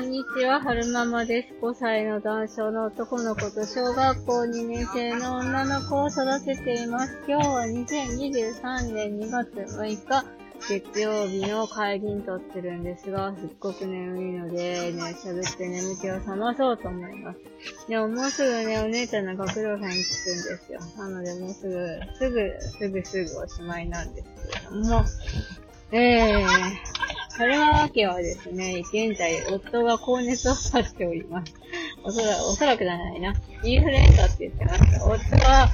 んにちは、春ママです。5歳の男性の男の子と小学校2年生の女の子を育てています。今日は2023年2月6日、月曜日の会議に撮ってるんですが、すっごく眠いので、ね、喋って眠気を覚まそうと思います。でももうすぐね、お姉ちゃんの学童祭に着くんですよ。なのでもうすぐ、すぐ、すぐすぐおしまいなんですけれども、えー、春ママ家はですね、現在、夫が高熱を張っております。おそらく、おそらくじゃないな。インフルエンザって言ってました。夫は、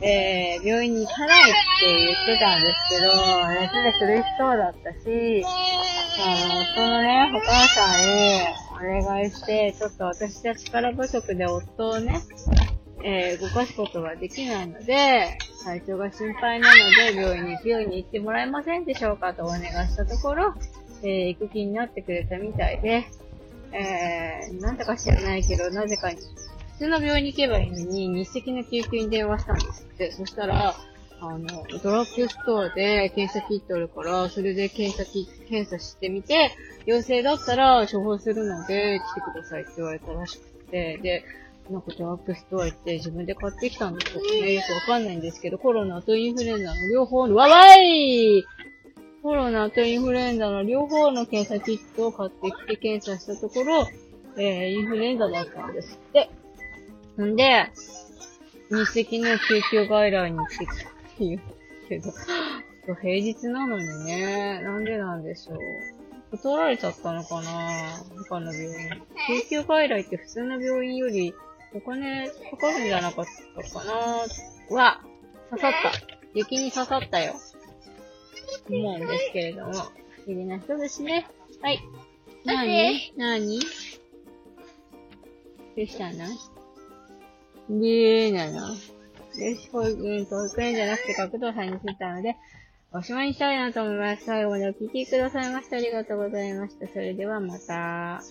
えー、病院に行かないって言ってたんですけど、熱で苦しそうだったし、あの、夫のね、お母さんにお願いして、ちょっと私は力不足で夫をね、えー動かすことができないので、体調が心配なので、病院に病院に行ってもらえませんでしょうかとお願いしたところ、えー行く気になってくれたみたいで、えー、なんだか知らないけど、なぜかに、普通の病院に行けばいいのに、日赤の救急に電話したんですって。そしたら、あの、ドラッグストアで検査キットあるから、それで検査キ検査してみて、陽性だったら処方するので来てくださいって言われたらしくて、で、なんかドラッグストア行って自分で買ってきたんですよね。よくわかんないんですけど、コロナとインフルエンザの両方の、わわいコロナとインフルエンザの両方の検査キットを買ってきて検査したところ、えー、インフルエンザだったんですって。んで、日赤の救急外来に行ってきたっていうけど、平日なのにね、なんでなんでしょう。断られちゃったのかな他の病院。救急外来って普通の病院よりお金かかるんじゃなかったかなうわ刺さった。雪に刺さったよ。思うんですけれども。不思議な人ですね。はい。なになにどうしたの？でーなの？よし、保育園と保育園じゃなくて学童祭に着いたので、おしまいにしたいなと思います。最後までお聞きくださいましてありがとうございました。それではまた。